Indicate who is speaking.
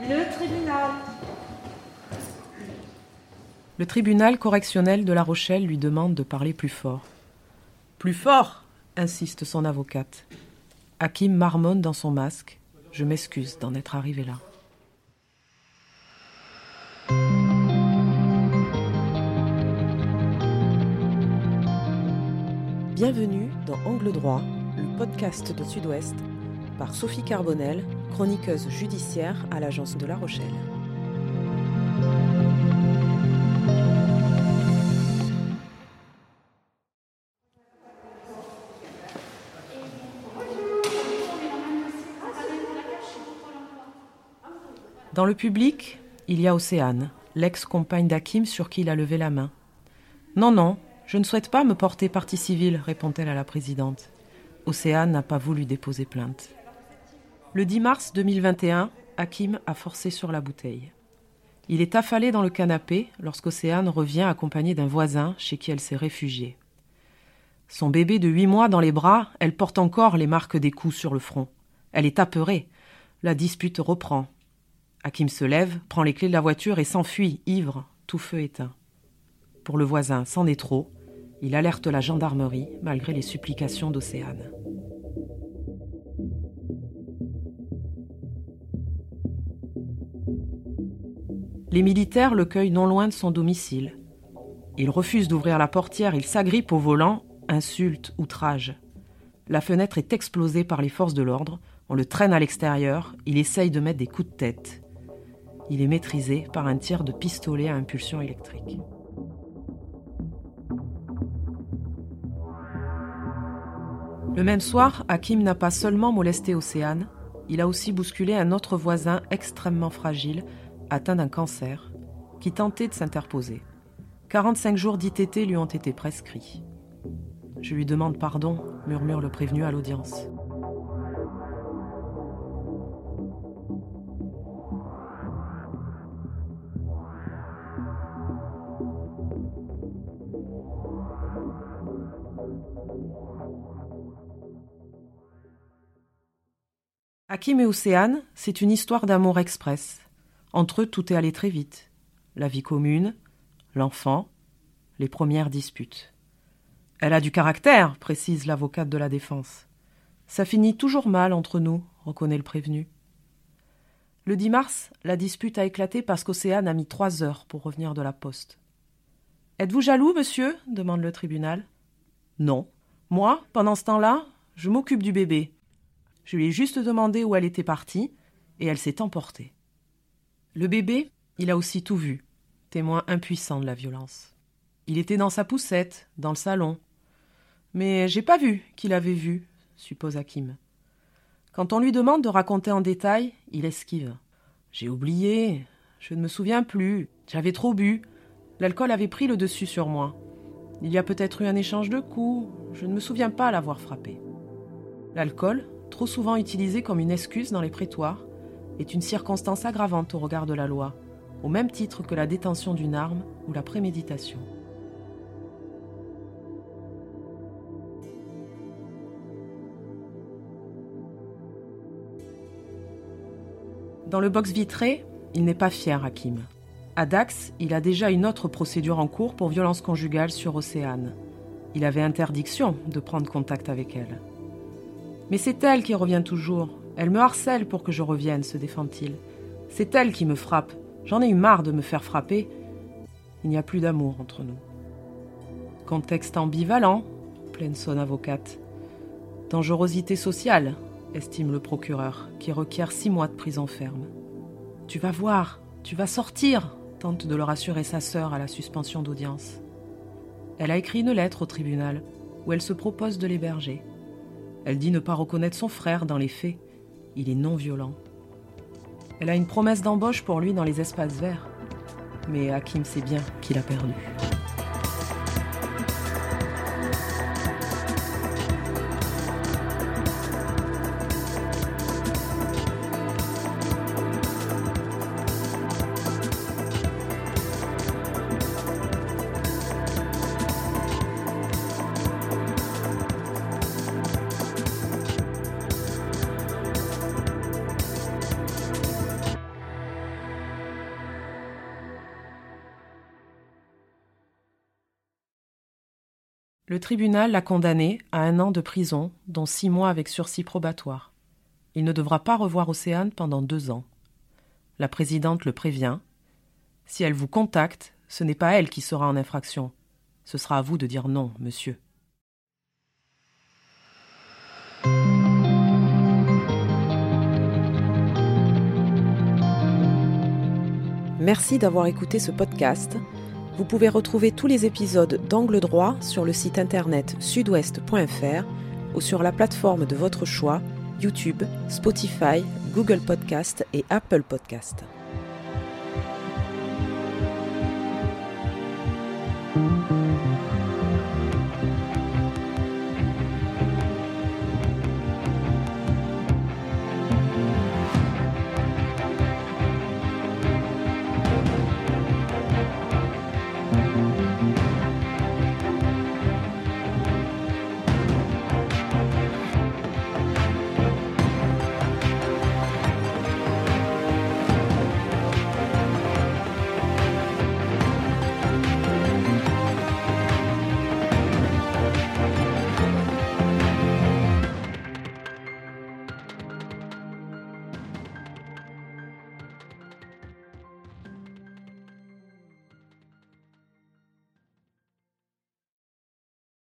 Speaker 1: Le tribunal.
Speaker 2: Le tribunal correctionnel de La Rochelle lui demande de parler plus fort. Plus fort insiste son avocate. Hakim marmonne dans son masque. Je m'excuse d'en être arrivé là. Bienvenue dans Angle droit, le podcast de Sud-Ouest, par Sophie Carbonel, chroniqueuse judiciaire à l'agence de La Rochelle. Dans le public, il y a Océane, l'ex-compagne d'Hakim sur qui il a levé la main. Non, non, je ne souhaite pas me porter partie civile, répond-elle à la présidente. Océane n'a pas voulu déposer plainte. Le 10 mars 2021, Hakim a forcé sur la bouteille. Il est affalé dans le canapé lorsqu'Océane revient accompagnée d'un voisin chez qui elle s'est réfugiée. Son bébé de huit mois dans les bras, elle porte encore les marques des coups sur le front. Elle est apeurée. La dispute reprend. Hakim se lève, prend les clés de la voiture et s'enfuit, ivre, tout feu éteint. Pour le voisin, c'en est trop. Il alerte la gendarmerie malgré les supplications d'Océane. Les militaires le cueillent non loin de son domicile. Il refuse d'ouvrir la portière, il s'agrippe au volant, insulte, outrage. La fenêtre est explosée par les forces de l'ordre, on le traîne à l'extérieur, il essaye de mettre des coups de tête. Il est maîtrisé par un tir de pistolet à impulsion électrique. Le même soir, Hakim n'a pas seulement molesté Océane, il a aussi bousculé un autre voisin extrêmement fragile, atteint d'un cancer, qui tentait de s'interposer. 45 jours d'ITT lui ont été prescrits. Je lui demande pardon, murmure le prévenu à l'audience. Hakim et Océane, c'est une histoire d'amour express. Entre eux, tout est allé très vite. La vie commune, l'enfant, les premières disputes. Elle a du caractère, précise l'avocate de la défense. Ça finit toujours mal entre nous, reconnaît le prévenu. Le 10 mars, la dispute a éclaté parce qu'Océane a mis trois heures pour revenir de la poste. Êtes-vous jaloux, monsieur? demande le tribunal. Non. Moi, pendant ce temps-là, je m'occupe du bébé. Je lui ai juste demandé où elle était partie, et elle s'est emportée. Le bébé, il a aussi tout vu, témoin impuissant de la violence. Il était dans sa poussette, dans le salon. Mais j'ai pas vu qu'il avait vu, suppose Hakim. Quand on lui demande de raconter en détail, il esquive. J'ai oublié, je ne me souviens plus, j'avais trop bu, l'alcool avait pris le dessus sur moi. Il y a peut-être eu un échange de coups, je ne me souviens pas l'avoir frappé. L'alcool, trop souvent utilisé comme une excuse dans les prétoires, est une circonstance aggravante au regard de la loi, au même titre que la détention d'une arme ou la préméditation. Dans le box vitré, il n'est pas fier, Hakim. À Dax, il a déjà une autre procédure en cours pour violence conjugale sur Océane. Il avait interdiction de prendre contact avec elle. Mais c'est elle qui revient toujours. Elle me harcèle pour que je revienne, se défend-il. C'est elle qui me frappe. J'en ai eu marre de me faire frapper. Il n'y a plus d'amour entre nous. Contexte ambivalent, plaine son avocate. Dangerosité sociale, estime le procureur, qui requiert six mois de prison ferme. Tu vas voir, tu vas sortir, tente de le rassurer sa sœur à la suspension d'audience. Elle a écrit une lettre au tribunal où elle se propose de l'héberger. Elle dit ne pas reconnaître son frère dans les faits. Il est non violent. Elle a une promesse d'embauche pour lui dans les espaces verts. Mais Hakim sait bien qu'il a perdu. Le tribunal l'a condamné à un an de prison, dont six mois avec sursis probatoire. Il ne devra pas revoir Océane pendant deux ans. La présidente le prévient. Si elle vous contacte, ce n'est pas elle qui sera en infraction. Ce sera à vous de dire non, monsieur. Merci d'avoir écouté ce podcast. Vous pouvez retrouver tous les épisodes d'Angle droit sur le site internet sudouest.fr ou sur la plateforme de votre choix, YouTube, Spotify, Google Podcast et Apple Podcast.